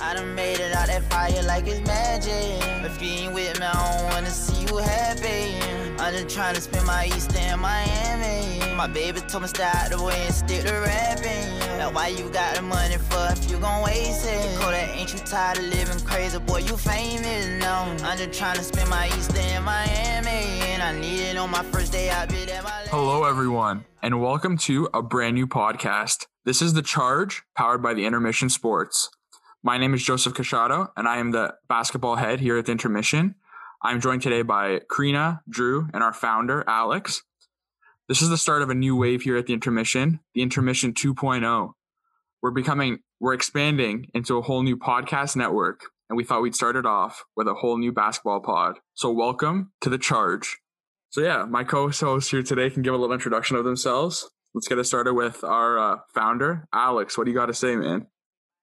I done made it out that fire like it's magic. If you ain't with me, I don't wanna see you happy. I'm just trying to spend my Easter in Miami. My baby told me stay out the way and stick to rapping. Now why you got the money for if you gon' waste it? Kodak, ain't you tired of living crazy? Boy, you famous now. I'm just trying to spend my Easter in Miami. And I need it on my first day out, my Hello, everyone, and welcome to a brand new podcast. This is The Charge, powered by the Intermission Sports. My name is Joseph Cachado, and I am the basketball head here at the Intermission. I'm joined today by Crina, Drew, and our founder, Alex. This is the start of a new wave here at the Intermission, the Intermission 2.0. We're becoming, we're expanding into a whole new podcast network, and we thought we'd start it off with a whole new basketball pod. So, welcome to The Charge. So, yeah, my co hosts here today can give a little introduction of themselves. Let's get it started with our uh, founder, Alex. What do you got to say, man?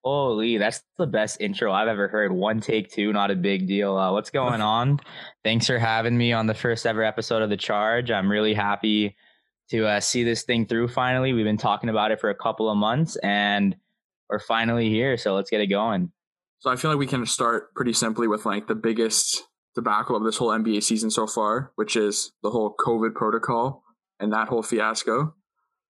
Holy, that's the best intro I've ever heard. One take two, not a big deal. Uh, what's going on? Thanks for having me on the first ever episode of The Charge. I'm really happy to uh, see this thing through finally. We've been talking about it for a couple of months and we're finally here. So let's get it going. So, I feel like we can start pretty simply with like the biggest debacle of this whole NBA season so far, which is the whole COVID protocol and that whole fiasco.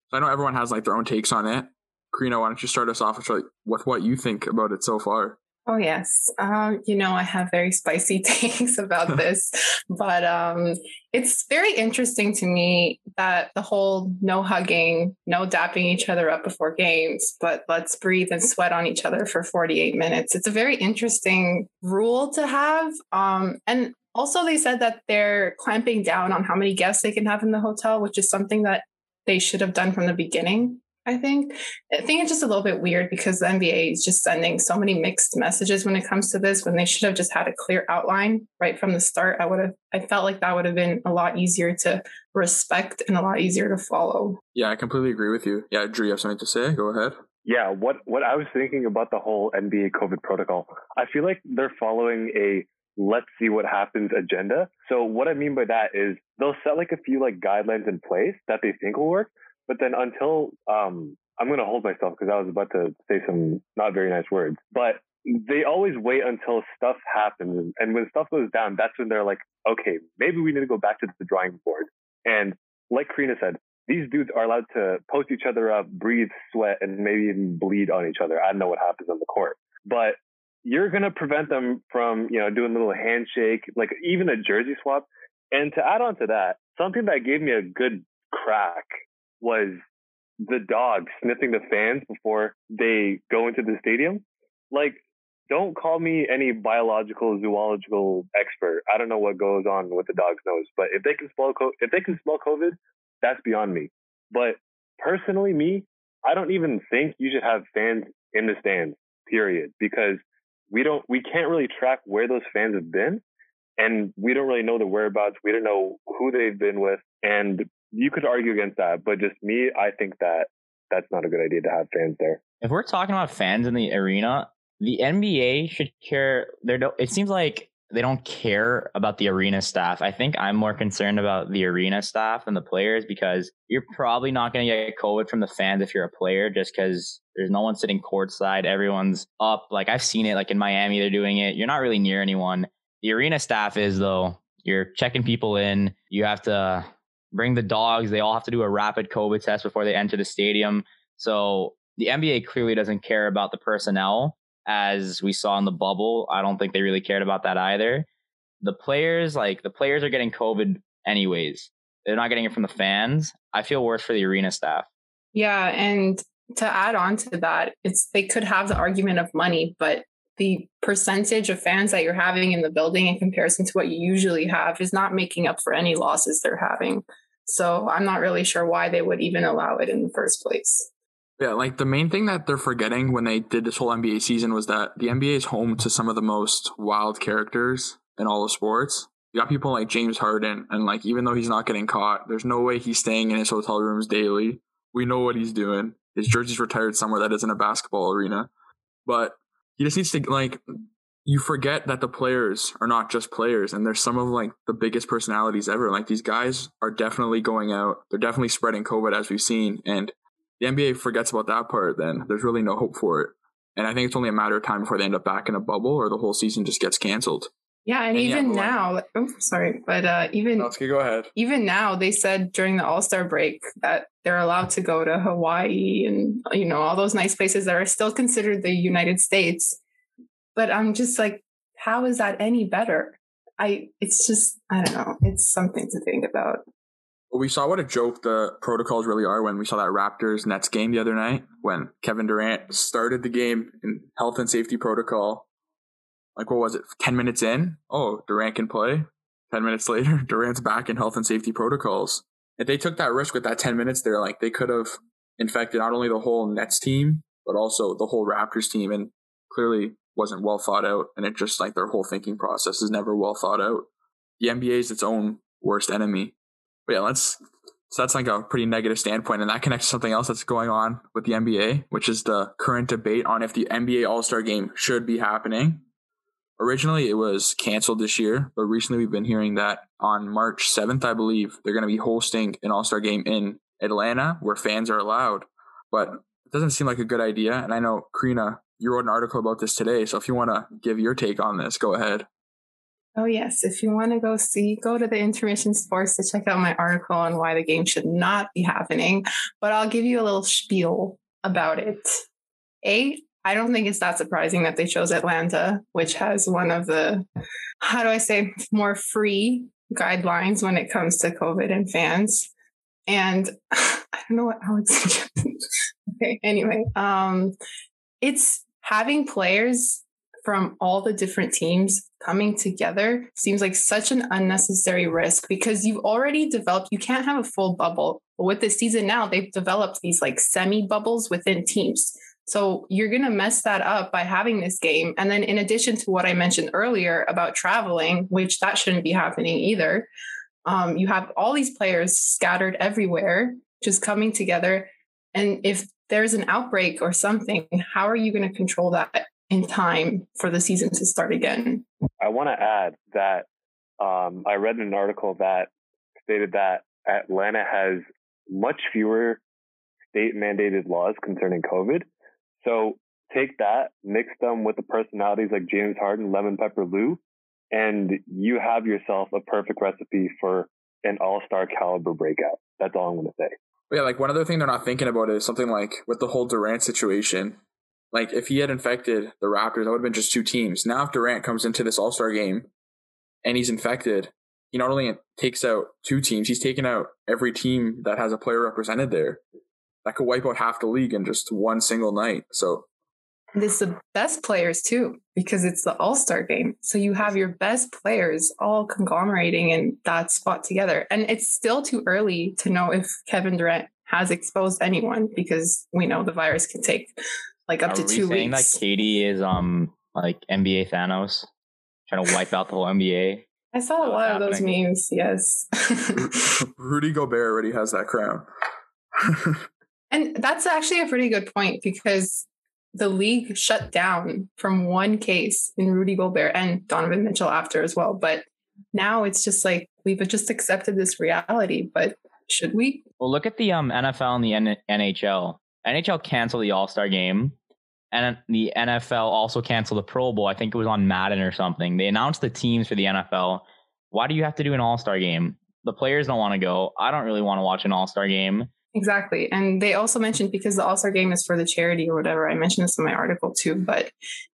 So, I know everyone has like their own takes on it. Crina, why don't you start us off with, like, with what you think about it so far? Oh yes, um, you know I have very spicy takes about this, but um, it's very interesting to me that the whole no hugging, no dapping each other up before games, but let's breathe and sweat on each other for 48 minutes. It's a very interesting rule to have, um, and also they said that they're clamping down on how many guests they can have in the hotel, which is something that they should have done from the beginning. I think. I think it's just a little bit weird because the NBA is just sending so many mixed messages when it comes to this when they should have just had a clear outline right from the start. I would have I felt like that would have been a lot easier to respect and a lot easier to follow. Yeah, I completely agree with you. Yeah, Drew, you have something to say? Go ahead. Yeah, what what I was thinking about the whole NBA COVID protocol, I feel like they're following a let's see what happens agenda. So what I mean by that is they'll set like a few like guidelines in place that they think will work, but then until um, I'm going to hold myself because I was about to say some not very nice words, but they always wait until stuff happens. And when stuff goes down, that's when they're like, okay, maybe we need to go back to the drawing board. And like Crina said, these dudes are allowed to post each other up, breathe, sweat, and maybe even bleed on each other. I don't know what happens on the court, but you're going to prevent them from, you know, doing a little handshake, like even a jersey swap. And to add on to that, something that gave me a good crack was the dog sniffing the fans before they go into the stadium. Like, don't call me any biological zoological expert. I don't know what goes on with the dog's nose, but if they can smell co- if they can smell COVID, that's beyond me. But personally, me, I don't even think you should have fans in the stands. Period, because we don't we can't really track where those fans have been, and we don't really know the whereabouts. We don't know who they've been with, and you could argue against that, but just me, I think that that's not a good idea to have fans there. If we're talking about fans in the arena, the NBA should care. There, it seems like they don't care about the arena staff. I think I'm more concerned about the arena staff and the players because you're probably not going to get COVID from the fans if you're a player just because there's no one sitting courtside. Everyone's up. Like I've seen it, like in Miami, they're doing it. You're not really near anyone. The arena staff is though. You're checking people in. You have to bring the dogs. They all have to do a rapid COVID test before they enter the stadium. So the NBA clearly doesn't care about the personnel as we saw in the bubble. I don't think they really cared about that either. The players, like the players are getting COVID anyways. They're not getting it from the fans. I feel worse for the arena staff. Yeah, and to add on to that, it's they could have the argument of money, but the percentage of fans that you're having in the building in comparison to what you usually have is not making up for any losses they're having. So I'm not really sure why they would even allow it in the first place. Yeah, like the main thing that they're forgetting when they did this whole NBA season was that the NBA is home to some of the most wild characters in all of sports. You got people like James Harden, and like even though he's not getting caught, there's no way he's staying in his hotel rooms daily. We know what he's doing. His jersey's retired somewhere that isn't a basketball arena. But he just needs to like you forget that the players are not just players and they're some of like the biggest personalities ever. Like these guys are definitely going out. They're definitely spreading COVID as we've seen. And the NBA forgets about that part, then there's really no hope for it. And I think it's only a matter of time before they end up back in a bubble or the whole season just gets canceled. Yeah, and, And even ahead. now, oh, sorry, but uh, even Let's go ahead. even now, they said during the All Star break that they're allowed to go to Hawaii and you know all those nice places that are still considered the United States. But I'm just like, how is that any better? I it's just I don't know. It's something to think about. We saw what a joke the protocols really are when we saw that Raptors Nets game the other night when Kevin Durant started the game in health and safety protocol. Like, what was it? 10 minutes in? Oh, Durant can play. 10 minutes later, Durant's back in health and safety protocols. If they took that risk with that 10 minutes there, like, they could have infected not only the whole Nets team, but also the whole Raptors team. And clearly wasn't well thought out. And it just like their whole thinking process is never well thought out. The NBA is its own worst enemy. But yeah, let's. So that's like a pretty negative standpoint, and that connects to something else that's going on with the NBA, which is the current debate on if the NBA All Star Game should be happening. Originally, it was canceled this year, but recently we've been hearing that on March 7th, I believe, they're going to be hosting an All Star Game in Atlanta where fans are allowed. But it doesn't seem like a good idea. And I know, Crina, you wrote an article about this today. So if you want to give your take on this, go ahead. Oh yes, if you want to go see, go to the Intermission Sports to check out my article on why the game should not be happening. But I'll give you a little spiel about it. A, I don't think it's that surprising that they chose Atlanta, which has one of the, how do I say, more free guidelines when it comes to COVID and fans. And I don't know what Alex. okay, anyway, um, it's having players from all the different teams coming together seems like such an unnecessary risk because you've already developed you can't have a full bubble but with this season now they've developed these like semi bubbles within teams so you're going to mess that up by having this game and then in addition to what i mentioned earlier about traveling which that shouldn't be happening either um, you have all these players scattered everywhere just coming together and if there's an outbreak or something how are you going to control that in time for the season to start again. I want to add that um, I read an article that stated that Atlanta has much fewer state mandated laws concerning COVID. So take that, mix them with the personalities like James Harden, Lemon Pepper Lou, and you have yourself a perfect recipe for an all star caliber breakout. That's all I'm going to say. Yeah, like one other thing they're not thinking about is something like with the whole Durant situation. Like if he had infected the Raptors, that would have been just two teams. Now if Durant comes into this All Star game and he's infected, he not only takes out two teams, he's taken out every team that has a player represented there. That could wipe out half the league in just one single night. So This is the best players too, because it's the All Star game. So you have your best players all conglomerating in that spot together. And it's still too early to know if Kevin Durant has exposed anyone because we know the virus can take like up Are to we two saying weeks. that KD is um like NBA Thanos, trying to wipe out the whole NBA? I saw a what's lot of those memes. Yes. Rudy Gobert already has that crown. And that's actually a pretty good point because the league shut down from one case in Rudy Gobert and Donovan Mitchell after as well. But now it's just like we've just accepted this reality. But should we? Well, look at the um NFL and the N- NHL. NHL canceled the All Star game, and the NFL also canceled the Pro Bowl. I think it was on Madden or something. They announced the teams for the NFL. Why do you have to do an All Star game? The players don't want to go. I don't really want to watch an All Star game. Exactly. And they also mentioned because the All Star game is for the charity or whatever. I mentioned this in my article too, but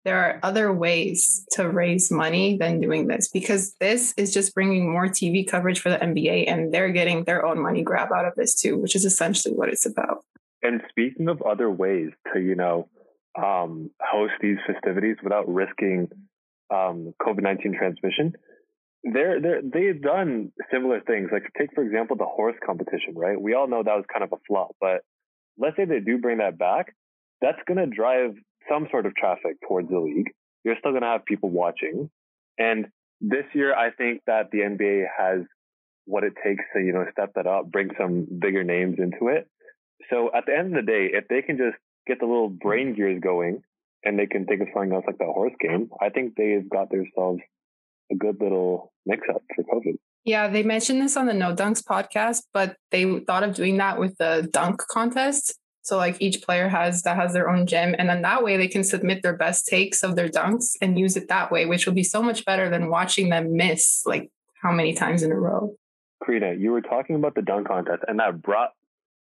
there are other ways to raise money than doing this because this is just bringing more TV coverage for the NBA and they're getting their own money grab out of this too, which is essentially what it's about. And speaking of other ways to, you know, um, host these festivities without risking um, COVID 19 transmission, they're, they're, they've done similar things. Like, take, for example, the horse competition, right? We all know that was kind of a flop, but let's say they do bring that back. That's going to drive some sort of traffic towards the league. You're still going to have people watching. And this year, I think that the NBA has what it takes to, you know, step that up, bring some bigger names into it. So at the end of the day, if they can just get the little brain gears going and they can think of something else like the horse game, I think they've got themselves a good little mix up for COVID. Yeah, they mentioned this on the No Dunks podcast, but they thought of doing that with the dunk contest. So like each player has that has their own gym, and then that way they can submit their best takes of their dunks and use it that way, which will be so much better than watching them miss like how many times in a row. Crina, you were talking about the dunk contest, and that brought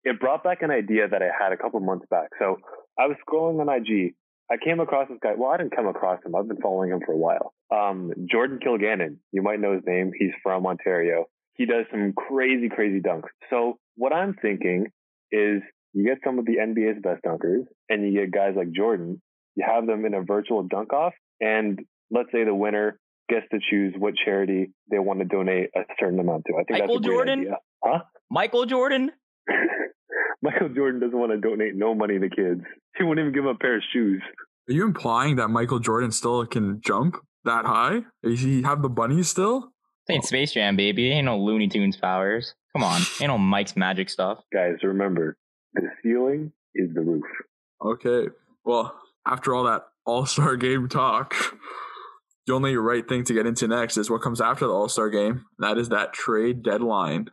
it brought back an idea that I had a couple months back. So I was scrolling on IG. I came across this guy. Well, I didn't come across him. I've been following him for a while. Um, Jordan Kilganon. You might know his name. He's from Ontario. He does some crazy, crazy dunks. So what I'm thinking is you get some of the NBA's best dunkers and you get guys like Jordan. You have them in a virtual dunk off and let's say the winner gets to choose what charity they want to donate a certain amount to. I think Michael that's a Jordan? idea. Huh? Michael Jordan? Michael Jordan doesn't want to donate no money to kids. He won't even give them a pair of shoes. Are you implying that Michael Jordan still can jump that high? Does he have the bunnies still? This ain't Space Jam, baby. Ain't no Looney Tunes powers. Come on. Ain't no Mike's magic stuff. Guys, remember, the ceiling is the roof. Okay. Well, after all that All Star game talk, the only right thing to get into next is what comes after the All Star game. That is that trade deadline.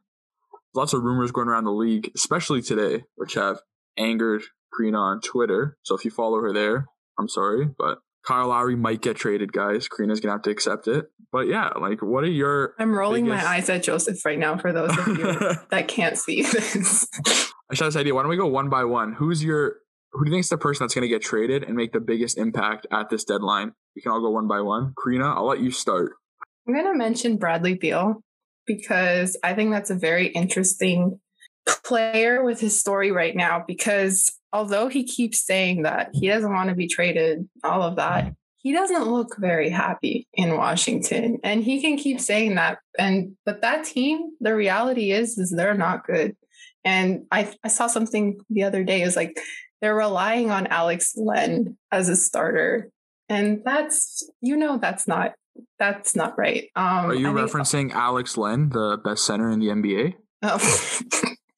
Lots of rumors going around the league, especially today, which have angered Crina on Twitter. So if you follow her there, I'm sorry, but Kyle Lowry might get traded, guys. Crina's gonna have to accept it. But yeah, like, what are your? I'm rolling biggest- my eyes at Joseph right now for those of you that can't see this. I should have this idea. Why don't we go one by one? Who's your who do you think is the person that's to get traded and make the biggest impact at this deadline? We can all go one by one. Karina, I'll let you start. I'm to mention Bradley Beal because I think that's a very interesting player with his story right now. Because although he keeps saying that he doesn't want to be traded, all of that, he doesn't look very happy in Washington. And he can keep saying that. And but that team, the reality is, is they're not good. And I, I saw something the other day. It was like they're relying on Alex Len as a starter. And that's you know that's not that's not right. Um Are you I think- referencing Alex Len, the best center in the NBA? Oh.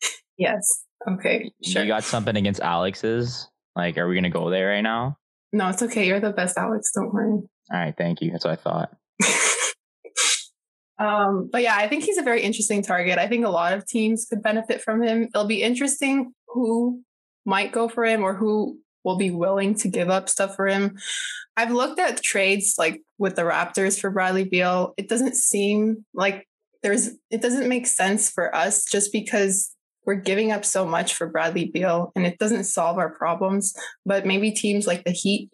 yes. Okay. Sure. You got something against Alex's? Like, are we gonna go there right now? no, it's okay. You're the best, Alex. Don't worry. All right, thank you. That's what I thought. um, but yeah, I think he's a very interesting target. I think a lot of teams could benefit from him. It'll be interesting who might go for him or who will be willing to give up stuff for him. I've looked at trades like with the Raptors for Bradley Beal. It doesn't seem like there's it doesn't make sense for us just because we're giving up so much for Bradley Beal and it doesn't solve our problems. But maybe teams like the Heat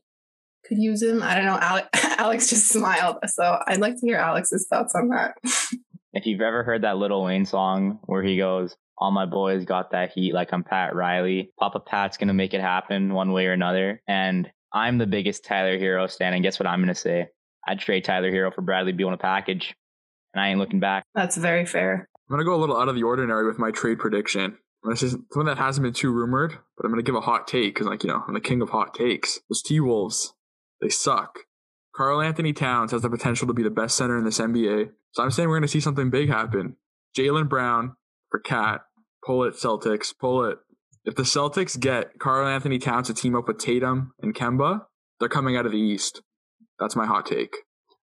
could use him. I don't know. Alex, Alex just smiled. So I'd like to hear Alex's thoughts on that. If you've ever heard that Lil Wayne song where he goes, "All my boys got that heat," like I'm Pat Riley. Papa Pat's gonna make it happen one way or another, and I'm the biggest Tyler Herro stan. And guess what I'm gonna say? I'd trade Tyler Herro for Bradley Beal in a package, and I ain't looking back. That's very fair. I'm gonna go a little out of the ordinary with my trade prediction. I'm gonna say something that hasn't been too rumored, but I'm gonna give a hot take because, like you know, I'm the king of hot takes. Those T Wolves, they suck. Karl-Anthony Towns has the potential to be the best center in this NBA, so I'm saying we're gonna see something big happen. Jaylen Brown for KAT, pull it Celtics, pull it. If the Celtics get Karl-Anthony Towns to team up with Tatum and Kemba, they're coming out of the East. That's my hot take.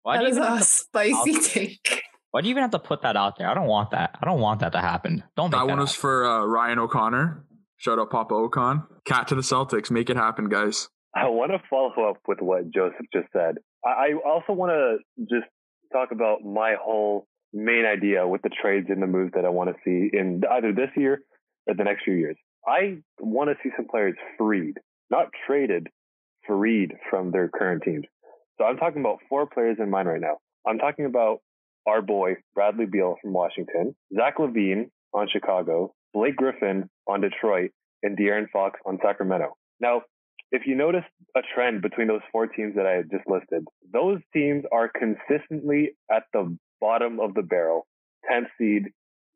Why That do, you is a to, spicy I'll- take. why do you even have to put that out there? I don't want that. I don't want that to happen. Don't make That that, one was for uh, Ryan O'Connor. Shout out Papa Ocon. KAT to the Celtics. Make it happen, guys. I want to follow up with what Joseph just said. I I also want to just talk about my whole main idea with the trades and the moves that I want to see in either this year or the next few years. I want to see some players freed, not traded, freed from their current teams. So I'm talking about four players in mind right now. I'm talking about our boy, Bradley Beal from Washington, Zach LaVine on Chicago, Blake Griffin on Detroit, and De'Aaron Fox on Sacramento. Now, if you notice a trend between those four teams that I just listed, those teams are consistently at the bottom of the barrel, 10th seed.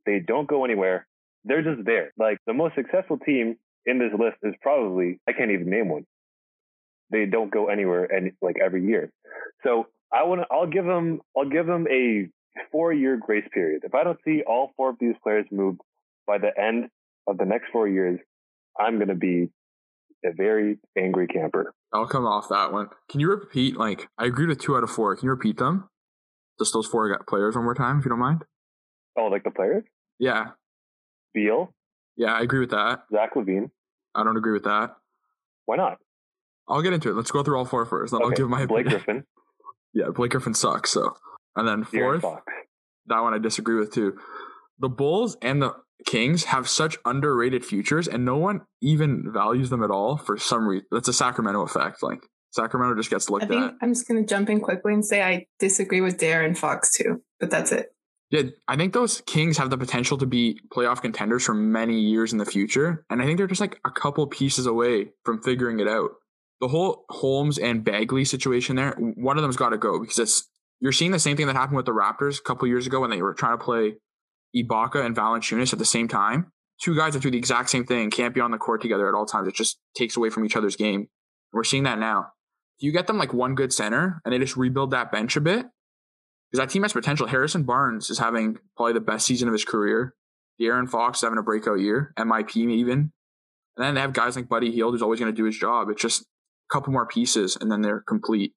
They don't go anywhere. They're just there. Like the most successful team in this list is probably, I can't even name one. They don't go anywhere and like every year. So I want to, I'll give them, I'll give them a four year grace period. If I don't see all four of these players moved by the end of the next four years, I'm going to be a very angry camper. I'll come off that one. Can you repeat? Like, I agreed with two out of four. Can you repeat them? Just those four players one more time, if you don't mind. Oh, like the players? Yeah, Beal, yeah, I agree with that. Zach LaVine, I don't agree with that. Why not? I'll get into it. Let's go through all four first. Then I'll give my Blake opinion. Griffin, Yeah, Blake Griffin sucks. So, and then fourth, that one I disagree with too. The Bulls and the Kings have such underrated futures, and no one even values them at all for some reason. That's a Sacramento effect. Like Sacramento just gets I looked think at. I'm just going to jump in quickly and say I disagree with De'Aaron Fox too, but that's it. Yeah, I think those Kings have the potential to be playoff contenders for many years in the future, and I think they're just like a couple pieces away from figuring it out. The whole Holmes and Bagley situation there, one of them's got to go because it's you're seeing the same thing that happened with the Raptors a couple years ago when they were trying to play Ibaka and Valanciunas at the same time. Two guys that do the exact same thing can't be on the court together at all times. It just takes away from each other's game. We're seeing that now. You get them like one good center, and they just rebuild that bench a bit because that team has potential. Harrison Barnes is having probably the best season of his career. De'Aaron Fox is having a breakout year, MIP even. And then they have guys like Buddy Hield who's always going to do his job. It's just a couple more pieces, and then they're complete.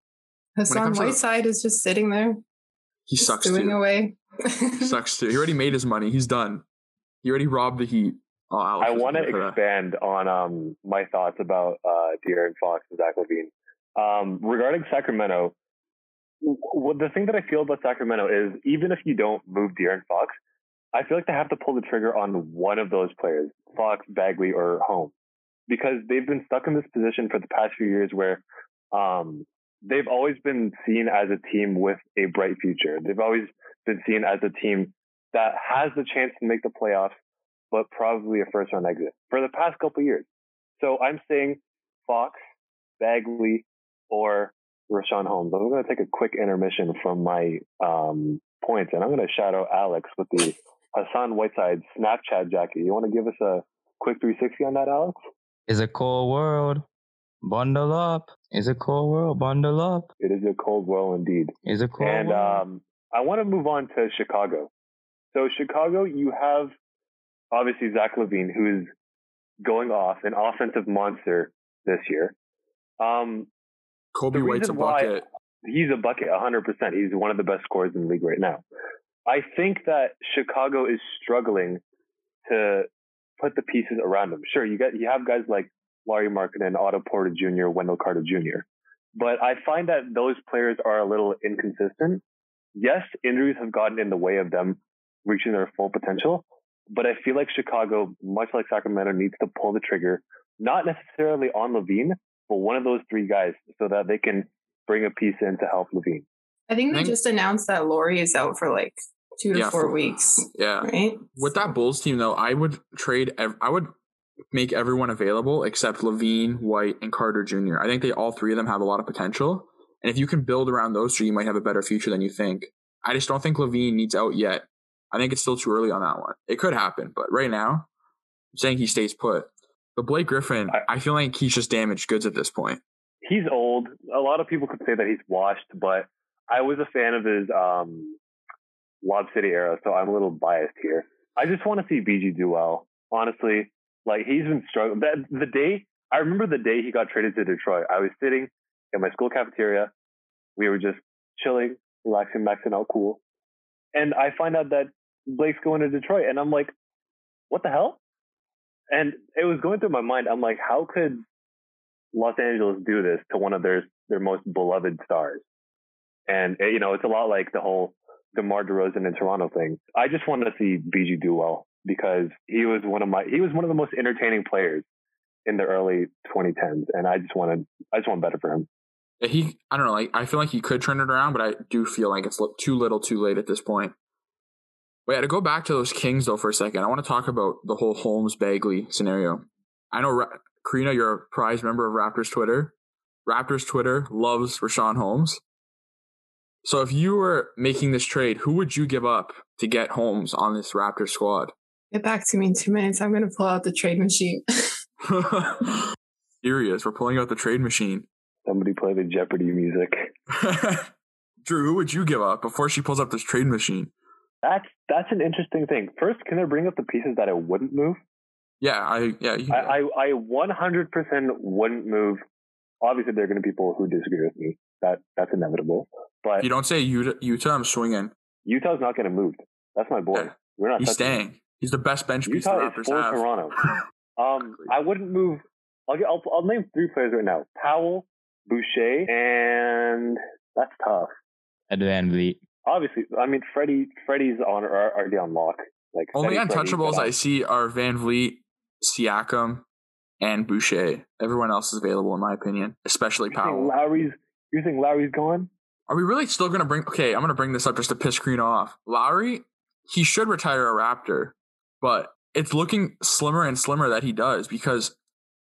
Hassan comes to the- Whiteside is just sitting there, He just sucks doing too. away. sucks too. He already made his money. He's done. He already robbed the Heat. Oh, I want to good that. expand on um, my thoughts about uh, De'Aaron Fox and Zach LaVine. Um, regarding Sacramento, w- w- the thing that I feel about Sacramento is even if you don't move De'Aaron Fox, I feel like they have to pull the trigger on one of those players, Fox, Bagley, or Home, because they've been stuck in this position for the past few years where um, they've always been seen as a team with a bright future. They've always been seen as a team that has the chance to make the playoffs but probably a first round exit for the past couple years. So I'm saying Fox, Bagley, or Richaun Holmes. I'm going to take a quick intermission from my um, points, and I'm going to shadow Alex with the Hassan Whiteside Snapchat jacket. You want to give us a quick 360 on that, Alex? Is a cold world. Bundle up. Is a cold world. Bundle up. It is a cold world indeed. Is a cold And world. um, I want to move on to Chicago. So Chicago, you have obviously Zach LaVine, who is going off an offensive monster this year. Um, Coby White's a bucket. he's a bucket, 100%. He's one of the best scorers in the league right now. I think that Chicago is struggling to put the pieces around him. Sure, you got you have guys like Lauri Markkanen, Otto Porter Jr., Wendell Carter Jr. But I find that those players are a little inconsistent. Yes, injuries have gotten in the way of them reaching their full potential, but I feel like Chicago, much like Sacramento, needs to pull the trigger, not necessarily on LaVine, but one of those three guys so that they can bring a piece in to help LaVine. I think they just announced that Lauri is out for like two to Yeah, four for- weeks, Yeah. right? With that Bulls team, though, I would trade. I would make everyone available except LaVine, White, and Carter Jr. I think they all three of them have a lot of potential, and if you can build around those three, you might have a better future than you think. I just don't think LaVine needs out yet. I think it's still too early on that one. It could happen, but right now, I'm saying he stays put. But Blake Griffin, I- I feel like he's just damaged goods at this point. He's old. A lot of people could say that he's washed, but I was a fan of his um, Lob City era, so I'm a little biased here. I just want to see BG do well. Honestly, like he's been struggling. That the day I remember the day he got traded to Detroit, I was sitting in my school cafeteria. We were just chilling, relaxing, maxing out cool, and I find out that Blake's going to Detroit, and I'm like, what the hell? And it was going through my mind. I'm like, how could Los Angeles do this to one of their their most beloved stars? And eh, you know, it's a lot like the whole DeMar DeRozan in Toronto thing. I just want to see BG do well because he was one of my he was one of the most entertaining players in the early 2010s, and I just wanted I just want better for him. He, I don't know, like I feel like he could turn it around, but I do feel like it's too little, too late at this point. But yeah, to go back to those Kings though for a second, I want to talk about the whole Holmes Bagley scenario. I know, Ra- Crina, you're a prized member of Raptors Twitter. Raptors Twitter loves Richaun Holmes. So if you were making this trade, who would you give up to get Holmes on this Raptors squad? Get back to me in two minutes. I'm going to pull out the trade machine. Serious, we're pulling out the trade machine. Somebody play the Jeopardy music. Drew, who would you give up before she pulls up this trade machine? That's that's an interesting thing. First, can I bring up the pieces that I wouldn't move? Yeah, I yeah. I. I, I 100% wouldn't move. Obviously, there are going to be people who disagree with me. That that's inevitable. But you don't say Utah, Utah I'm swinging. Utah's not going to move. That's my boy. Yeah. We're not. He's touching him. staying. He's the best bench piece Utah the is Raptors for have. Toronto. Um, I wouldn't move I'll, get, I'll I'll name three players right now: Powell, Boucher, and that's tough. Ed VanVleet. Obviously, I mean Freddie. Freddie's on are already on lock. Like Only Freddie, untouchables I see are VanVleet, Siakam, and Boucher. Everyone else is available, in my opinion, especially you Powell. Lowry's. You think Lowry's gone? Are we really still going to bring? Okay, I'm going to bring this up just to piss Crina off. Lowry, he should retire a Raptor, but it's looking slimmer and slimmer that he does because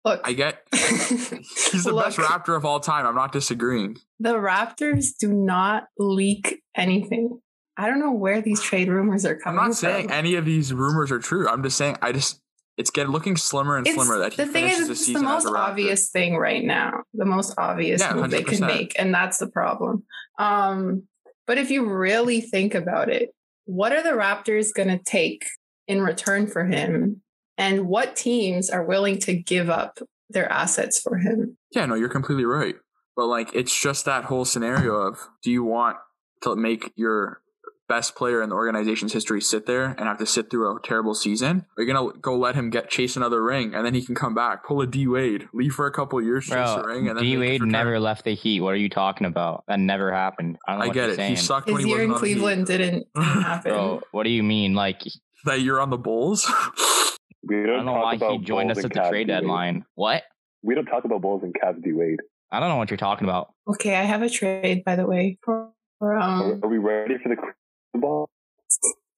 Look, I get he's the best Raptor of all time. I'm not disagreeing. the Raptors do not leak anything. I don't know where these trade rumors are coming. From. I'm not saying from. any of these rumors are true. I'm just saying I just it's getting looking slimmer and It's- slimmer that he the thing is, the it's the most obvious thing right now. The most obvious Yeah, move they can make, and that's the problem. Um, but if you really think about it, what are the Raptors going to take in return for him, and what teams are willing to give up their assets for him? Yeah, no, you're completely right. But like, it's just that whole scenario of do you want to make your best player in the organization's history sit there and have to sit through a terrible season? Are you're gonna go let him get chase another ring and then he can come back, pull a D Wade, leave for a couple of years, chase a ring, and then D make Wade never left the Heat. What are you talking about? That never happened. I don't know I get you're it. saying. He sucked when His he year wasn't in on the Heat. Cleveland didn't, didn't happen. Bro, what do you mean? Like, That you're on the Bulls. We I don't, don't know why about he joined Bulls us at the Cavs trade D-Wade. deadline. What? We don't talk about Bulls and Cavs D Wade. I don't know what you're talking about. Okay, I have a trade, by the way. For, for, Are, um, are we ready for the crystal ball?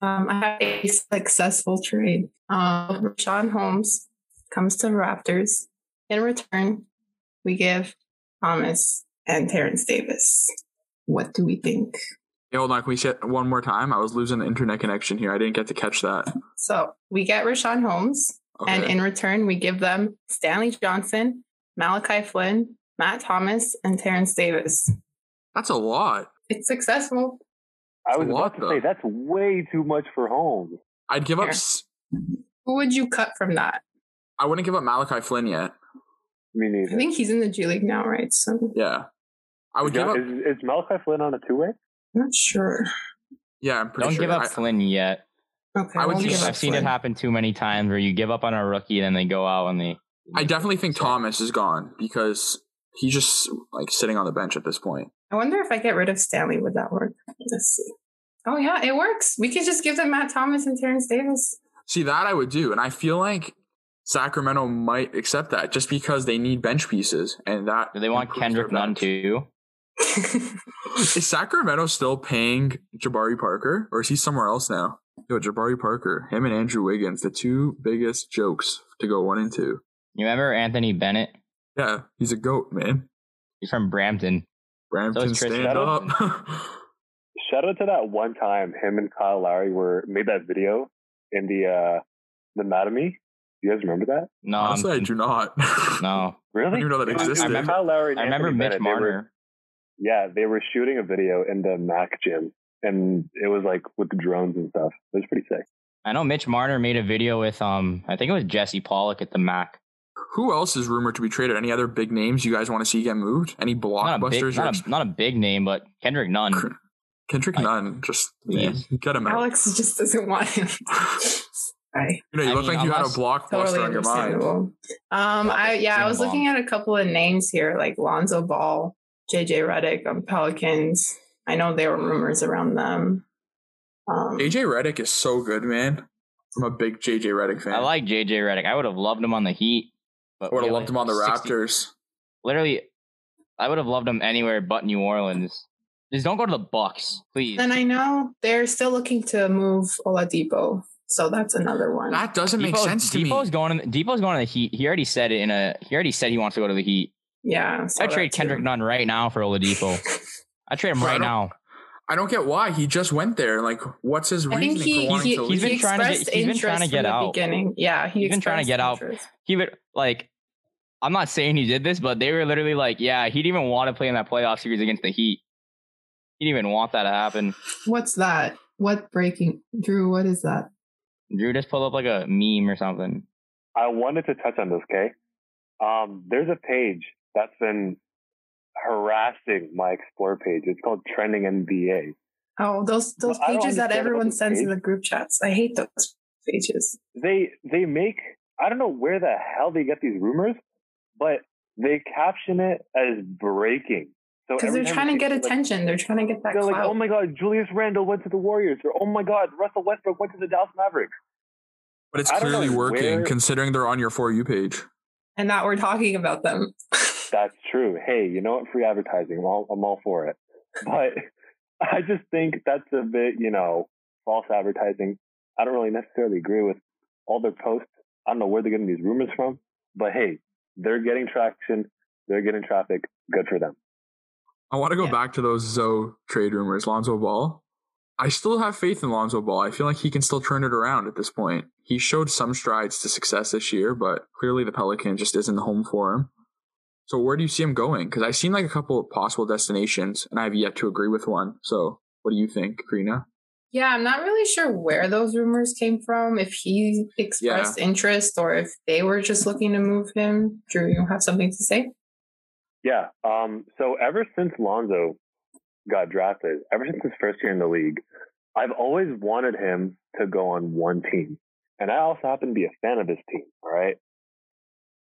um, I have a successful trade. Um, Sean Holmes comes to Raptors. In return, we give Thomas and Terrence Davis. What do we think? Hey, hold on, can we say it one more time? I was losing the internet connection here. I didn't get to catch that. So we get Richaun Holmes, Okay. and in return, we give them Stanley Johnson, Malachi Flynn, Matt Thomas, and Terrence Davis. That's a lot. It's successful. I was a lot, about to though. say that's way too much for Holmes. I'd give up. Here. s- Who would you cut from that? I wouldn't give up Malachi Flynn yet. Me neither. I think he's in the G League now, right? So Yeah, I would give up. is, is Malachi Flynn on a two way? I'm not sure. Yeah, I'm pretty Don't sure. give up I- Flynn yet. Okay, I would won't give give up I've seen it happen too many times where you give up on a rookie and then they go out and they. I definitely think Thomas is gone because he's just like sitting on the bench at this point. I wonder if I get rid of Stanley, would that work? Let's see. Oh yeah, it works. We could just give them Matt Thomas and Terrence Davis. See, that I would do, and I feel like Sacramento might accept that just because they need bench pieces, and that. Do they want Kendrick their Nunn too? Is Sacramento still paying Jabari Parker, or is he somewhere else now? Yo, Jabari Parker, him and Andrew Wiggins, the two biggest jokes to go one and two. You remember Anthony Bennett? Yeah, he's a goat, man. He's from Brampton. Brampton, Chris stand Shadow. up. Shout out to that one time him and Kyle Lowry were made that video in the uh the Anatomy. You guys remember that? No, Honestly, I I'm- do not. no. Really? didn't even know that It was- it was existed. Kyle Lowry and I remember Mitch Bennett. They were- Marner. Yeah, they were shooting a video in the Mac gym, and it was like with the drones and stuff. It was pretty sick. I know Mitch Marner made a video with um I think it was Jesse Pollock at the Mac. Who else is rumored to be traded? Any other big names you guys want to see get moved? Any Not a big blockbusters? not a, not a big name, but Kendrick Nunn. Kendrick Like, Nunn, just please. get him out. Alex just doesn't want him. Right. You know, you I look mean, like you had a unless- blockbuster Totally on your mind. understandable. Um, I yeah, I was looking at a couple of names here, like Lonzo Ball, JJ Redick on Pelicans. I know there were rumors around them. Um, JJ Redick is so good, man. I'm a big JJ Redick fan. I like JJ Redick. I would have loved him on the Heat. But I would have have loved him on the 60 Raptors. Literally, I would have loved him anywhere but New Orleans. Just don't go to the Bucks, please. and I know they're still looking to move Oladipo, so that's another one. That doesn't make sense to Dipo's me. going. In, Dipo's going to the Heat. He already said it in a. He already said he wants to go to the Heat. Yeah, so I trade that too. Kendrick Nunn right now for Oladipo. I trade him Bro, I right now. I don't get why he just went there. Like, what's his I reasoning he for wanting he, to he's leave? been he trying to get- expressed he's been trying to get out. Beginning, yeah, he He's been trying to expressed get out. He would like. I'm not saying he did this, but they were literally like, "Yeah, he didn't even want to play in that playoff series against the Heat. He didn't even want that to happen." What's that? What breaking, Drew? What is that? Drew just pulled up like a meme or something. I wanted to touch on this, okay? Um, there's a page that's been harassing my Explore page. It's called Trending NBA. Oh, those those Well, pages that everyone this sends in the group chats. I hate those pages. They they make I don't know where the hell they get these rumors, but they caption it as breaking. So Because every they're trying to get see, like, attention. They're trying to get that They're clout. like, oh my god, Julius Randle went to the Warriors, or oh my god, Russell Westbrook went to the Dallas Mavericks. But it's I don't know clearly working where- considering they're on your For You page. and that we're talking about them. That's true. Hey, you know what? Free advertising. I'm all, I'm all for it. But I just think that's a bit, you know, false advertising. I don't really necessarily agree with all their posts. I don't know where they're getting these rumors from, but hey, they're getting traction. They're getting traffic. Good for them. I want to go Yeah. back to those Zo trade rumors, Lonzo Ball. I still have faith in Lonzo Ball. I feel like he can still turn it around at this point. He showed some strides to success this year, but clearly the Pelican just isn't the home for him. So where do you see him going? Because I've seen like a couple of possible destinations, and I have yet to agree with one. So what do you think, Crina? yeah, I'm not really sure where those rumors came from. If he expressed interest or if they were just looking to move him. Drew, you have something to say? Yeah. Um, so ever since Lonzo got drafted, ever since his first year in the league, I've always wanted him to go on one team. And I also happen to be a fan of his team. All right.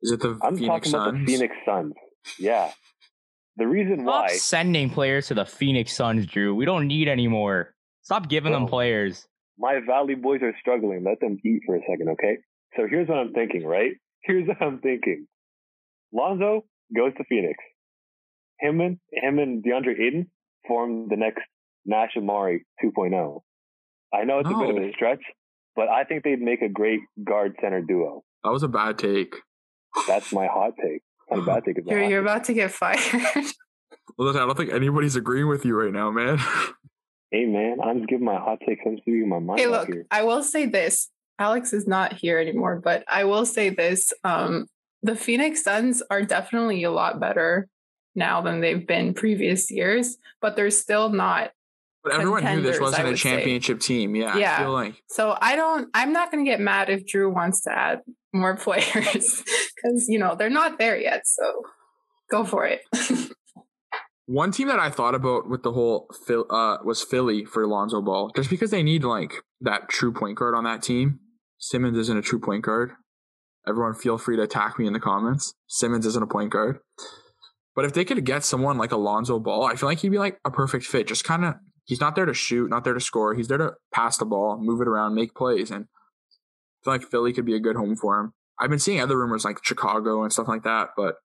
Is it the Phoenix Suns? I'm Phoenix talking about the Phoenix Suns. Yeah. The reason Stop why sending players to the Phoenix Suns, Drew. We don't need any more. Stop giving them players. my Valley boys are struggling. Let them eat for a second, okay? So here's what I'm thinking, right? Here's what I'm thinking. Lonzo goes to Phoenix. Him and him and DeAndre Ayton form the next Nash Amar'e 2.0. I know it's a bit of a stretch, but I think they'd make a great guard center duo. That was a bad take. That's my hot take. My bad take is my You're, you're about to get fired. Listen, I don't think anybody's agreeing with you right now, man. Hey man, I'm just giving my hot take. I'm speaking my mind hey, look, here. I will say this. Alex is not here anymore, but I will say this. Um, the Phoenix Suns are definitely a lot better now than they've been previous years, but they're still not. But everyone knew this wasn't a would say. championship team. Yeah, Yeah. I feel like So I don't, I'm not going to get mad if Drew wants to add more players because, you know, they're not there yet. So go for it. One team that I thought about with the whole uh, was Philly for Lonzo Ball, just because they need like that true point guard on that team. Simmons isn't a true point guard. Everyone, feel free to attack me in the comments. Simmons isn't a point guard, but if they could get someone like Alonzo Ball, I feel like he'd be like a perfect fit. Just kind of, he's not there to shoot, not there to score. He's there to pass the ball, move it around, make plays, and feel like Philly could be a good home for him. I've been seeing other rumors like Chicago and stuff like that, but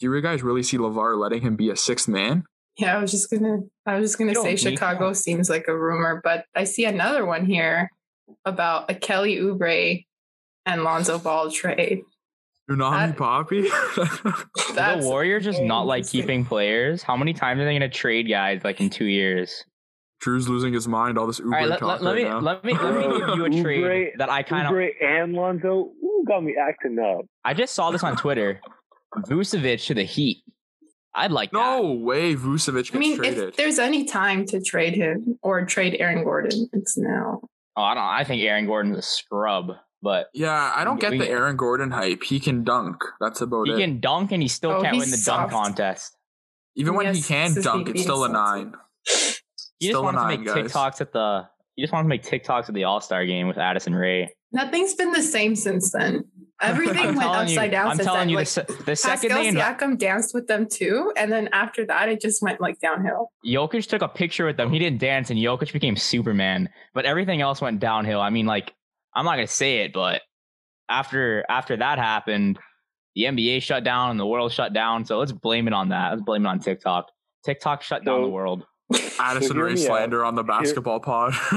do you guys really see LaVar letting him be a sixth man? Yeah, I was just gonna I was just gonna You say Chicago that. seems like a rumor, but I see another one here about a Kelly Oubre and Lonzo Ball trade. Unami That- Poppy? The Warriors just not like keeping players. How many times are they going to trade guys like in two years? Drew's losing his mind. All this Oubre All right, talk let, let right me now. let me let me give you a Oubre- trade that I kind of Oubre and Lonzo ooh, got me acting up. I just saw this on Twitter. Vucevic to the Heat. I'd like that. no way Vucevic gets I mean, traded. if there's any time to trade him or trade Aaron Gordon, it's now. Oh, I don't. I think Aaron Gordon's a scrub, but yeah, I don't get We- the Aaron Gordon hype. He can dunk. That's about he it. He can dunk and he still Oh, can't win the soft. dunk contest. Even when he can dunk, it's being still a nine. He Still just a wants to make guys. TikToks at the. He just wants to make TikToks at the All Star game with Addison Rae. Nothing's been the same since then. Everything went telling you, upside down I'm since telling then. you, like, the, se- the second Pascal they inv- Siakam danced with them too, and then after that, it just went like downhill. Jokic took a picture with them. He didn't dance, and Jokic became Superman. But everything else went downhill. I mean, like I'm not gonna say it, but after after that happened, the NBA shut down and the world shut down. So let's blame it on that. Let's blame it on TikTok. TikTok shut down So- the world. Addison hear Ray me out. slander on the basketball pod.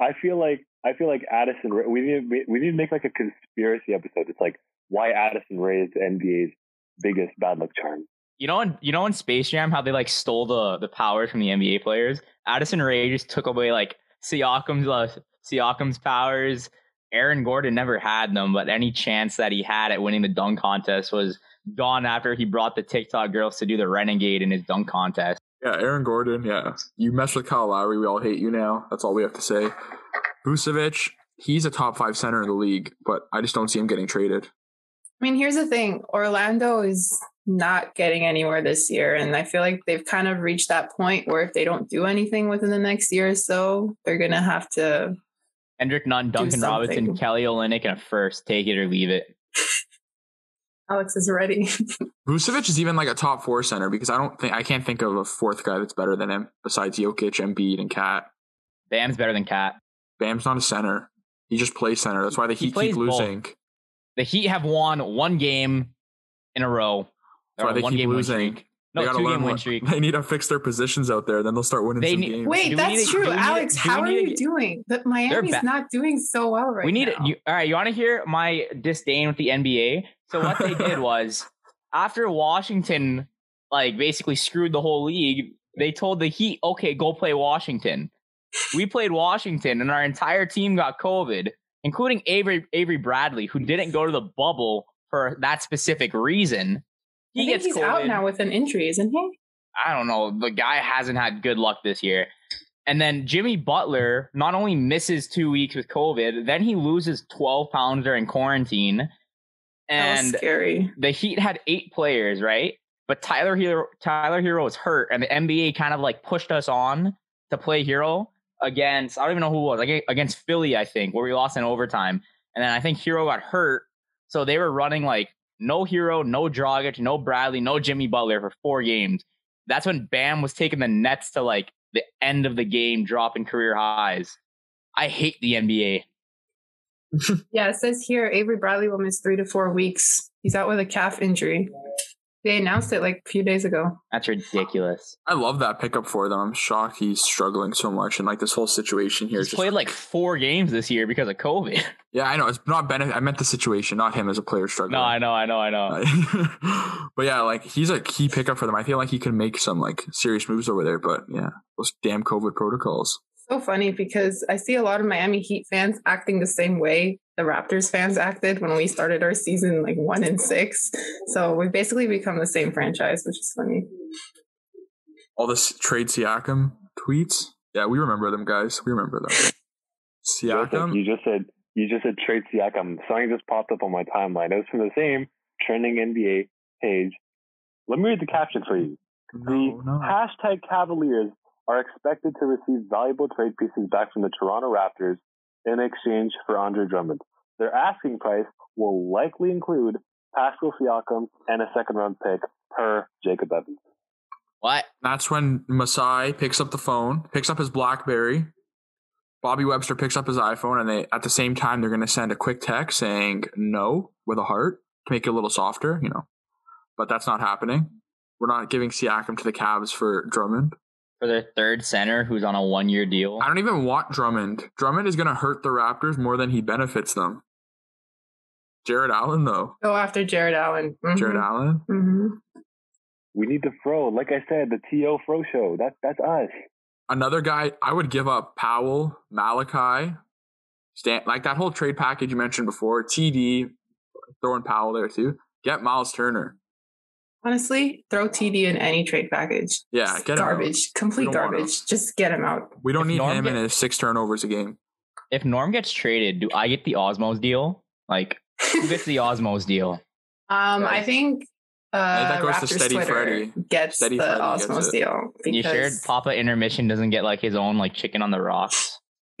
I feel like I feel like Addison. Ray- We need we, we need to make like a conspiracy episode. It's like why Addison Rae is the NBA's biggest bad luck charm. You know, in, you know, in Space Jam, how they like stole the the powers from the NBA players. Addison Rae just took away like Siakam's uh, Siakam's powers. Aaron Gordon never had them, but any chance that he had at winning the dunk contest was gone after he brought the TikTok girls to do the renegade in his dunk contest. Yeah, Aaron Gordon. Yeah, you mess with Kyle Lowry, we all hate you now. That's all we have to say. Vucevic, he's a top five center in the league, but I just don't see him getting traded. I mean, here's the thing Orlando is not getting anywhere this year. And I feel like they've kind of reached that point where if they don't do anything within the next year or so, they're going to have to. Kendrick Nunn, Duncan. Robinson, Kelly Olynyk, and a first. Take it or leave it. Alex is ready. Vucevic is even like a top four center because I don't think I can't think of a fourth guy that's better than him besides Jokic, Embiid, and KAT. Bam's better than KAT. Bam's not a center. He just plays center. That's why the He Heat plays keep both. losing. The Heat have won one game in a row. That's why they one keep game losing. streak. they No, two game win streak. They need to fix their positions out there. Then they'll start winning They some need- games. Wait, we that's to- true. do to- Alex, do how are need you get- doing? But Miami's not doing so well right we need now. you, all right. You want to hear my disdain with the NBA? So what they did was after Washington like basically screwed the whole league, they told the Heat, "Okay, go play Washington." We played Washington, and our entire team got COVID, including Avery Avery Bradley, who didn't go to the bubble for that specific reason. He gets he's COVID. out now with an injury, isn't he? I don't know. The guy hasn't had good luck this year. And then Jimmy Butler not only misses two weeks with COVID, then he loses 12 pounds during quarantine. And scary. the Heat had eight players, right? But Tyler Herro, Tyler Herro was hurt, and the NBA kind of like pushed us on to play Herro against I don't even know who it was like against Philly, I think, where we lost in overtime. And then I think Herro got hurt, so they were running like no Herro, no Dragic, no Bradley, no Jimmy Butler for four games. That's when Bam was taking the Nets to like the end of the game, dropping career highs. I hate the NBA. Yeah, it says here Avery Bradley will miss three to four weeks. He's out with a calf injury. They announced it like a few days ago. That's ridiculous. I love that pickup for them. I'm shocked he's struggling so much, and like this whole situation here. is He's just, played like four games this year because of COVID. yeah, I know it's not benefit. I meant the situation, not him as a player struggling. No, I know, I know, I know. but yeah, like he's a key pickup for them. I feel like he can make some like serious moves over there. But yeah, those damn COVID protocols. So funny because I see a lot of Miami Heat fans acting the same way the Raptors fans acted when we started our season like one and six. So we've basically become the same franchise, which is funny. All this trade Siakam tweets. Yeah, we remember them, guys. We remember them. Joseph, Siakam. you just said you just said trade Siakam. Something just popped up on my timeline. It was from the same trending NBA page. Let me read the caption for you. No, The no. hashtag Cavaliers are expected to receive valuable trade pieces back from the Toronto Raptors in exchange for Andre Drummond. Their asking price will likely include Pascal Siakam and a second round pick per Jacob Evans. What? That's when Masai picks up the phone, picks up his BlackBerry. Bobby Webster picks up his iPhone, and they at the same time they're going to send a quick text saying no with a heart to make it a little softer, you know. But that's not happening. We're not giving Siakam to the Cavs for Drummond. For their third center who's on a one year deal. I don't even want Drummond. Drummond is going to hurt the Raptors more than he benefits them. Jarrett Allen, though. Go after Jarrett Allen. Mhm. Jarrett Allen. Mhm. We need the Fro. Like I said, the TO Fro show. That, that's us. Another guy, I would give up Powell, Malachi, Stan, like that whole trade package you mentioned before. TD, throwing Powell there too. Get Miles Turner. Honestly, throw TD in any trade package. Yeah, Just get him out. garbage, complete We don't want him. garbage. Just get him out. We don't If need Norm him get- and his six turnovers a game. If Norm gets traded, do I get the Osmos deal? Like, who gets the Osmos deal? Um, I think uh, that goes to Raptors Steady Twitter Freddie. gets Steady the Freddie gets Osmos it. deal. You sure Papa Intermission doesn't get like his own like chicken on the rocks?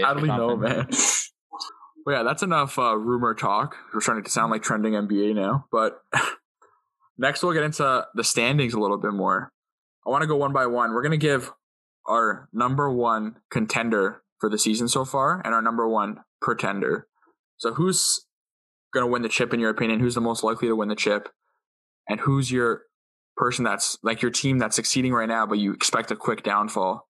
How do we know, something? man? Well, yeah, that's enough uh, rumor talk. We're starting to sound like trending NBA now. But next, we'll get into the standings a little bit more. I want to go one by one. We're going to give our number one contender for the season so far and our number one pretender. So, who's going to win the chip in your opinion? Who's the most likely to win the chip? And who's your person that's like your team that's succeeding right now, but you expect a quick downfall?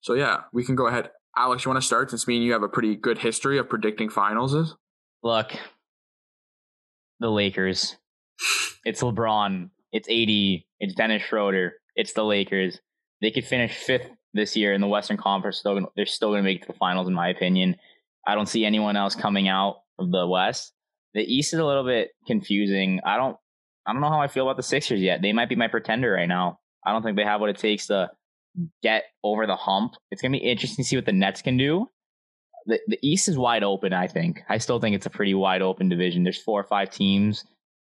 So, yeah, we can go ahead. Alex, you want to start since me and you have a pretty good history of predicting finals? Is Look, the Lakers. It's LeBron. It's AD. It's Dennis Schroeder. It's the Lakers. They could finish fifth this year in the Western Conference. They're still going to make it to the finals, in my opinion. I don't see anyone else coming out of the West. The East is a little bit confusing. I don't, I don't know how I feel about the Sixers yet. They might be my pretender right now. I don't think they have what it takes to get over the hump. It's going to be interesting to see what the Nets can do the, the East is wide open, I think. I still think it's a pretty wide open division. There's four or five teams.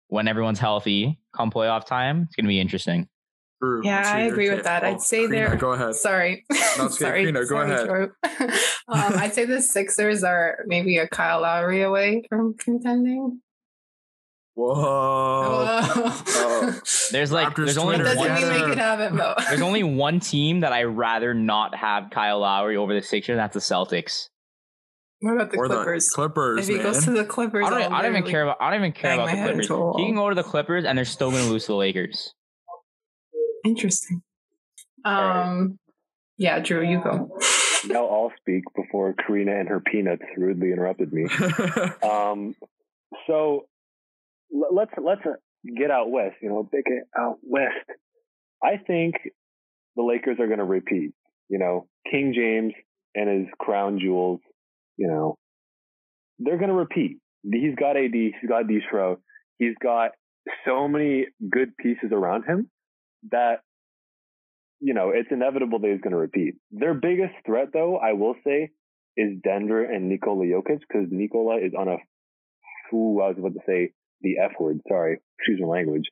When everyone's healthy, come playoff time, it's going to be interesting. Drew, Yeah, let's I your agree with take. that. I'd Oh, say Crina, they're- Go ahead. Sorry. No, it's sorry. Crina, go sorry, ahead. Um, I'd say the Sixers are maybe a Kyle Lowry away from contending. Whoa. Oh. There's like Raptors there's only it Twitter, doesn't one, mean they together. could have it, there's only one team that I rather not have Kyle Lowry over the Sixers. and That's the Celtics. What about the or Clippers? the Clippers, if he man. goes to the Clippers, I don't, I'll don't even care about I don't even care about the Clippers. into a wall. He can go to the Clippers and they're still going to lose to the Lakers. Interesting. Um, yeah, Drew, you go. Now I'll speak before Crina and her peanuts rudely interrupted me. Um, so l- let's let's uh, get out west. You know, big out west. I think the Lakers are going to repeat. You know, King James and his crown jewels. You know, they're going to repeat. He's got AD. He's got D. He's got so many good pieces around him that you know it's inevitable that he's going to repeat. Their biggest threat, though, I will say, is Denver and Nikola Jokic because Nikola is on a. Ooh, I was about to say the F word. Sorry, excuse my language.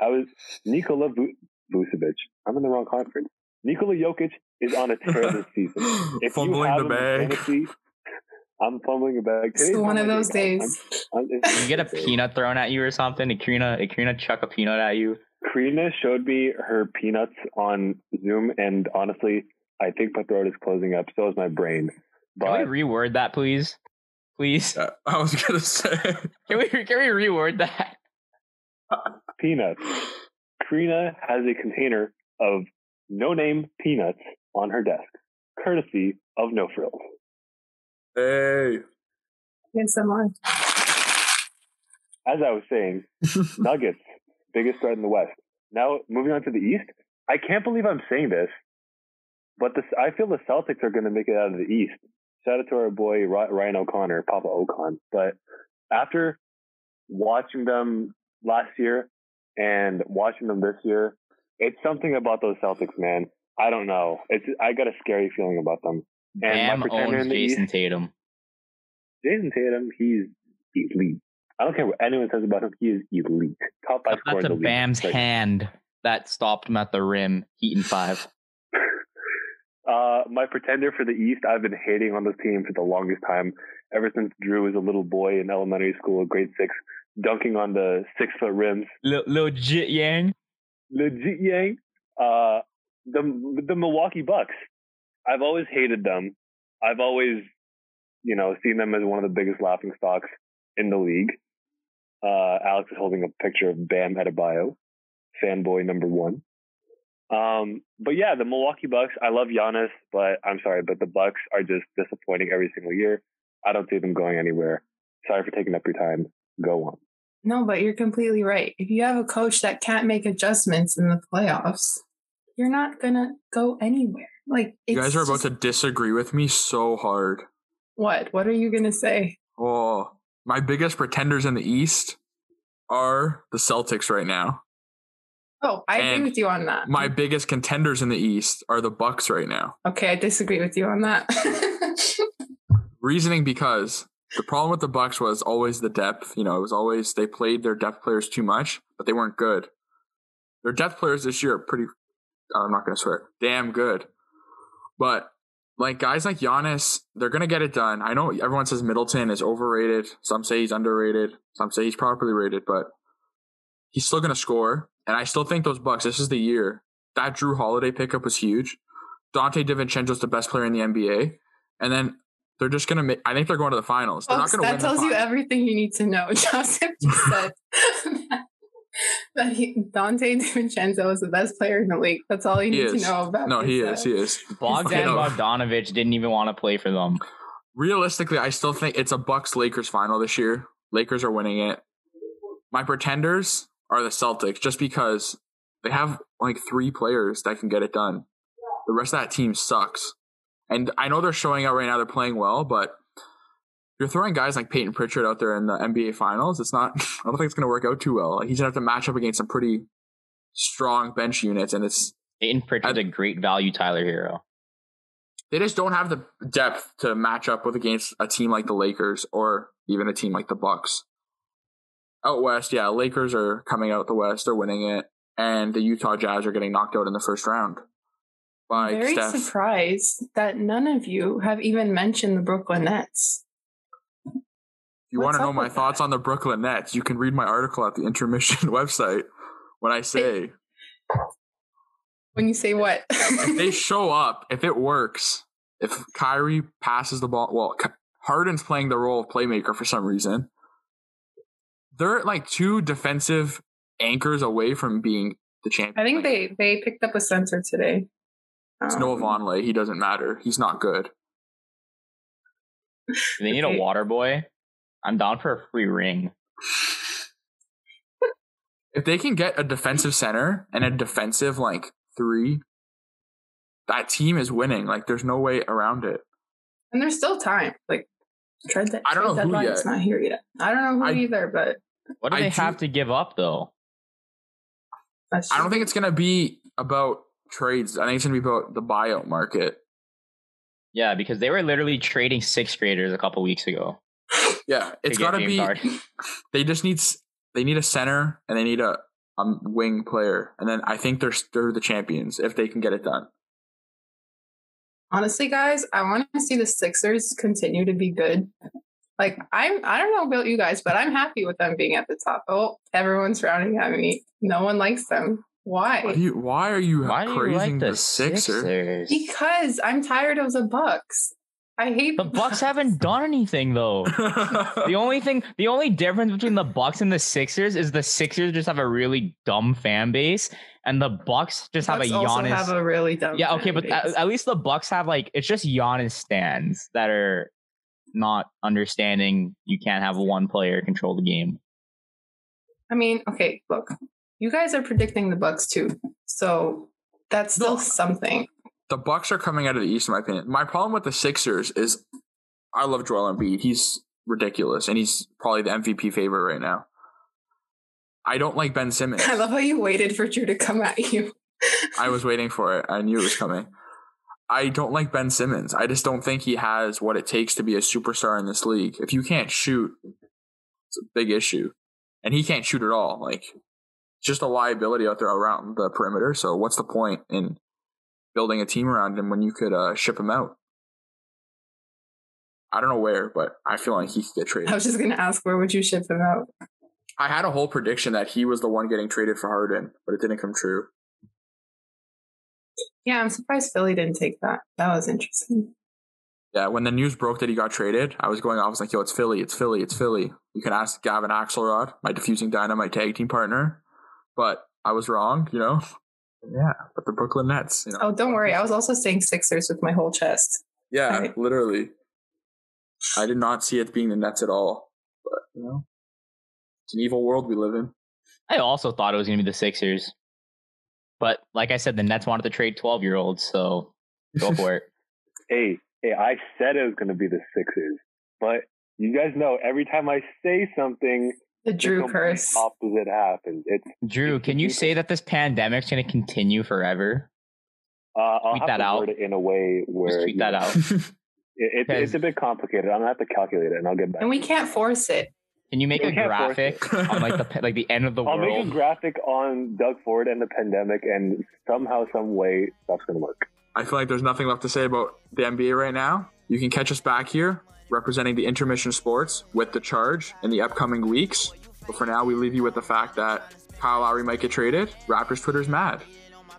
I was Nikola Vu- Vucevic. I'm in the wrong conference. Nikola Jokic is on a tear this season. If you Fumbling have the him in bag. fantasy, I'm fumbling a bag. It's Today's one of those day, days. I'm- I'm- You get a peanut thrown at you or something. Did Crina, Crina chuck a peanut at you? Crina showed me her peanuts on Zoom, and honestly, I think my throat is closing up. So is my brain. Can But we reword that, please? Please. Yeah, I was gonna say. Can we can we reword that? peanuts. Crina has a container of no-name peanuts on her desk, courtesy of No Frills. Hey. Yes, I'm. As I was saying, Nuggets, biggest threat in the West. Now, moving on to the East, I can't believe I'm saying this, but this, I feel the Celtics are going to make it out of the East. Shout out to our boy Ry- Ryan O'Connor, Papa Ocon. But after watching them last year and watching them this year, it's something about those Celtics, man. I don't know. It's I got a scary feeling about them. And Bam my pretender owns Jayson East, Tatum. Jayson Tatum, he's elite. I don't care what anyone says about him. He is elite. Top five scorer That's a league. Bam's hand that stopped him at the rim, Heat five. Uh, my pretender for the East, I've been hating on this team for the longest time. Ever since Drew was a little boy in elementary school, grade six, dunking on the six foot rims. Lil Jit Yang. Legit Yang. Uh, the the Milwaukee Bucks. I've always hated them. I've always, you know, seen them as one of the biggest laughing stocks in the league. Uh, Alex is holding a picture of Bam Adebayo, fanboy number one. Um, but yeah, the Milwaukee Bucks. I love Giannis, but I'm sorry, but the Bucks are just disappointing every single year. I don't see them going anywhere. Sorry for taking up your time. Go on. No, but you're completely right. If you have a coach that can't make adjustments in the playoffs, you're not gonna go anywhere. Like You guys are about just- to disagree with me so hard. what? What are you gonna say? Oh, my biggest pretenders in the East are the Celtics right now. Oh, I And agree with you on that. My biggest contenders in the East are the Bucks right now. okay, I disagree with you on that. Reasoning because the problem with the Bucks was always the depth. You know, it was always they played their depth players too much, but they weren't good. Their depth players this year are pretty. I'm not going to swear, damn good. But like guys like Giannis, they're going to get it done. I know everyone says Middleton is overrated. Some say he's underrated. Some say he's properly rated, but he's still going to score. And I still think those Bucks. This is the year that Jrue Holiday pickup was huge. Donte DiVincenzo is the best player in the NBA, and then they're just gonna make. I think they're going to the finals. They're not going to that win. tells you everything you need to know. Joseph just said that he, Donte DiVincenzo is the best player in the league. That's all you He need to know about. No, he this, is. He is. Bogdan Okay, no. Bogdanovich didn't even want to play for them. Realistically, I still think it's a Bucks Lakers final this year. Lakers are winning it. My pretenders are the Celtics, just because they have like three players that can get it done. The rest of that team sucks. And I know they're showing out right now; they're playing well, but you're throwing guys like Payton Pritchard out there in the NBA Finals. It's not. I don't think it's going to work out too well. Like, he's going to have to match up against some pretty strong bench units, and it's Payton Pritchard's a great value Tyler Herro. they just don't have the depth to match up with against a team like the Lakers or even a team like the Bucks. Out west, yeah, Lakers are coming out the west, they're winning it, and the Utah Jazz are getting knocked out in the first round by I'm very Steph. surprised that none of you have even mentioned the Brooklyn Nets. You want to know my thoughts that? on the Brooklyn Nets, you can read my article at the intermission website when I say When you say what? if they show up, if it works, if Kyrie passes the ball, well, Harden's playing the role of playmaker for some reason. They're like two defensive anchors away from being the champion. I think they they picked up a center today. It's Noah Um, Vonleh. He doesn't matter. He's not good. They need a water boy? I'm down for a free ring. If they can get a defensive center and a defensive like three, that team is winning. Like there's no way around it. And there's still time. Like trade that I don't know who deadline yet. is not here yet. I don't know who I- either, but What do I they do- have to give up though? I don't think it's gonna be about trades. I think it's gonna be about the buyout market. Yeah, because they were literally trading sixth graders a couple weeks ago. Yeah, it's get got to be. Harden. They just need they need a center and they need a a wing player, and then I think they're they're the champions if they can get it done. honestly, guys, I want to see the Sixers continue to be good. Like I'm, I don't know about you guys, but I'm happy with them being at the top. Oh, everyone's frowning at me. No one likes them. Why, Why? you, why are you Why do you like the, the Sixers? Sixers? Because I'm tired of the Bucks. I hate The Bucks haven't done anything though. The only thing, the only difference between the Bucks and the Sixers is the Sixers just have a really dumb fan base, and the Bucks just have Bucks a also Giannis. have a really dumb. yeah, okay, fan but at, base. at least the Bucks have like it's just Giannis stands that are not understanding you can't have one player control the game. I mean, okay, look, you guys are predicting the Bucks too, so that's still No. something. The Bucks are coming out of the East, in my opinion. My problem with the Sixers is I love Joel Embiid. He's ridiculous, and he's probably the MVP favorite right now. I don't like Ben Simmons. I love how you waited for Drew to come at you. I was waiting for it. I knew it was coming. I don't like Ben Simmons. I just don't think he has what it takes to be a superstar in this league. If you can't shoot, it's a big issue. And he can't shoot at all. Like, just a liability out there around the perimeter. So, what's the point in building a team around him when you could uh, ship him out? I don't know where, but I feel like he could get traded. I was just gonna ask, where would you ship him out? I had a whole prediction that he was the one getting traded for Harden, but it didn't come true. Yeah, I'm surprised Philly didn't take that. That was interesting. Yeah, when the news broke that he got traded, I was going off. I was like, yo, it's Philly, it's Philly, it's Philly. You can ask Gavin Axelrod, my diffusing dynamite tag team partner. But I was wrong, you know? Yeah, but the Brooklyn Nets, you know. Oh, don't worry. I was also saying Sixers with my whole chest. yeah, right. literally. I did not see it being the Nets at all. But, you know, it's an evil world we live in. I also thought it was going to be the Sixers, but like I said, the Nets wanted to trade twelve year olds, so go for it. Hey, hey, I said it was going to be the Sixers, but you guys know every time I say something, The the Drew complete curse. opposite happens. It's Drew, It's can you say that this pandemic's going to continue forever? uh, I'll Tweet have that to out. word it in a way where Just tweet you that know, out. It, it's it's a bit complicated. I'm gonna have to calculate it, and I'll get back. And we can't force it. Can you make We a graphic on like the like the end of the world? I'll make a graphic on Doug Ford and the pandemic, and somehow, some way, that's gonna work. I feel like there's nothing left to say about the NBA right now. You can catch us back here representing the intermission sports with the charge in the upcoming weeks. But for now, we leave you with the fact that Kyle Lowry might get traded. Raptors Twitter's mad.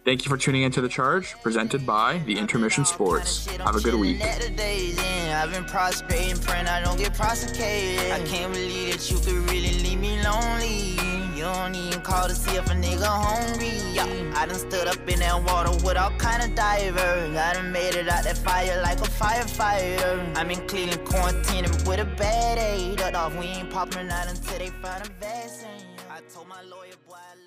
Thank you for tuning into the charge, presented by the Intermission Sports. Have a good week. I've been prospering, I don't get prosecuted. I can't believe that you could really leave me lonely. You don't even call to see if a nigga hungry. Yeah, I done stood up in that water with all kind of divers. I done made it out that fire like a firefighter. I'm in Cleveland quarantining with a bad aid. off, we ain't popping out until they find a vaccine. I told my lawyer, boy, I